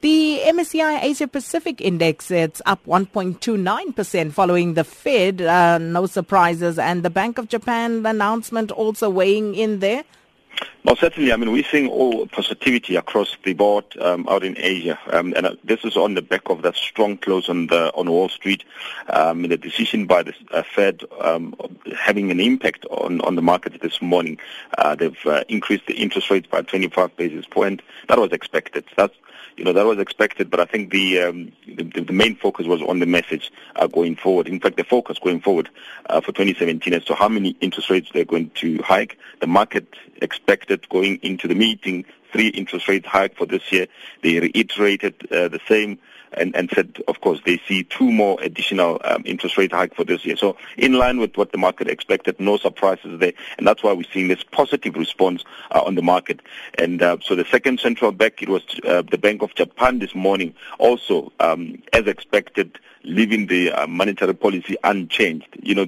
The MSCI Asia Pacific Index, it's up 1.29% following the Fed, uh, no surprises, and the Bank of Japan announcement also weighing in there. Well, certainly. I mean, we're seeing all positivity across the board um, out in Asia, um, and uh, this is on the back of that strong close on the on Wall Street. Um, the decision by the uh, Fed um, having an impact on on the market this morning. Uh, they've uh, increased the interest rates by 25 basis points. That was expected. That's you know, that was expected, but I think the um, the, the, main focus was on the message uh, going forward. In fact, the focus going forward uh, for 2017 as to how many interest rates they're going to hike. The market expected going into the meeting three interest rate hike for this year. They reiterated uh, the same and, and said, of course, they see two more additional um, interest rate hike for this year. So in line with what the market expected, no surprises there, and that's why we're seeing this positive response uh, on the market. And uh, so the second central bank, it was uh, the Bank of Japan this morning, also um, as expected, leaving the uh, monetary policy unchanged. You know,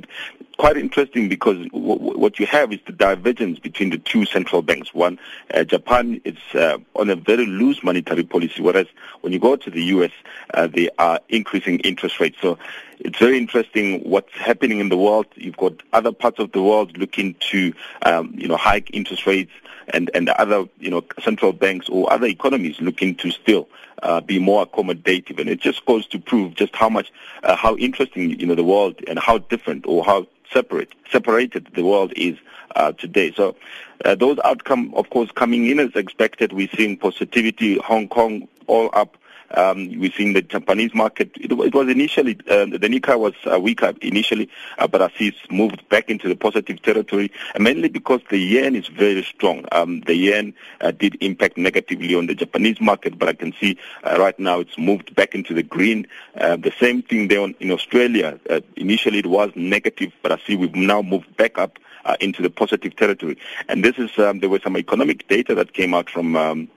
quite interesting because w- what you have is the divergence between the two central banks. One, uh, Japan is uh, on a very loose monetary policy, whereas when you go to the U.S., uh, they are increasing interest rates. So it's very interesting what's happening in the world. You've got other parts of the world looking to, um, you know, hike interest rates, and and other, you know, central banks or other economies looking to still uh, be more accommodative. And it just goes to prove just how much, uh, how interesting, you know, the world and how different or how separate separated the world is uh, today. So uh, those outcome, of course, coming in as expected. We're seeing positivity. Hong Kong all up um, we've seen the Japanese market. It, it was initially uh, the Nikkei was uh, weaker initially, uh, but I see it's moved back into the positive territory, mainly because the yen is very strong. Um, the yen uh, did impact negatively on the Japanese market, but I can see uh, right now it's moved back into the green. Uh, the same thing there on, in Australia. Initially it was negative, but I see we've now moved back up into the positive territory. And this is um, there was some economic data that came out from.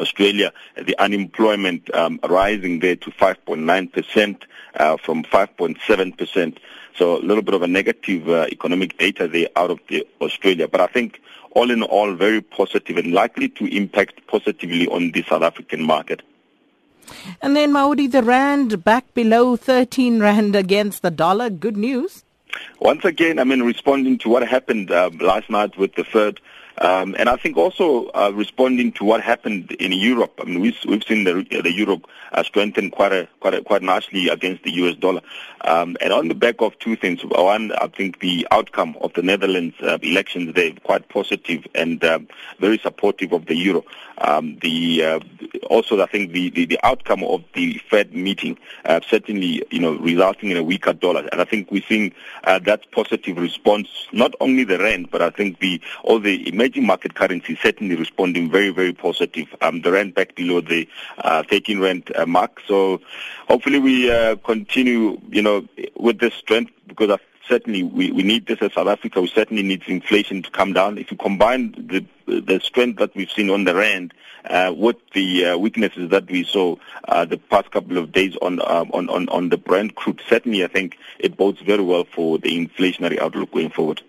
Australia, the unemployment um, rising there to 5.9% uh, from 5.7%. So a little bit of a negative uh, economic data there out of the Australia. But I think all in all, very positive and likely to impact positively on the South African market. And then Maudi, the rand back below 13 rand against the dollar. Good news. Once again, I mean, responding to what happened uh, last night with the Fed um, and I think also uh, responding to what happened in Europe. I mean, we've, we've seen the, the Euro uh, strengthen quite a, quite a, quite nicely against the US dollar. Um, and on the back of two things. One, I think the outcome of the Netherlands uh, elections there quite positive and um, very supportive of the euro. Um, the uh, also, I think the, the, the, outcome of the Fed meeting uh, certainly, you know, resulting in a weaker dollar. And I think we're seeing uh, that positive response, not only the rand, but I think the all the emerging market currencies certainly responding very, very positive. Um, the rand back below the uh, 13 rand uh, mark. So hopefully we uh, continue, you know, with this strength because I certainly we, we need this as South Africa. We certainly need inflation to come down. If you combine the the strength that we've seen on the rand uh, with the uh, weaknesses that we saw uh, the past couple of days on, um, on on on the Brent crude, certainly I think it bodes very well for the inflationary outlook going forward.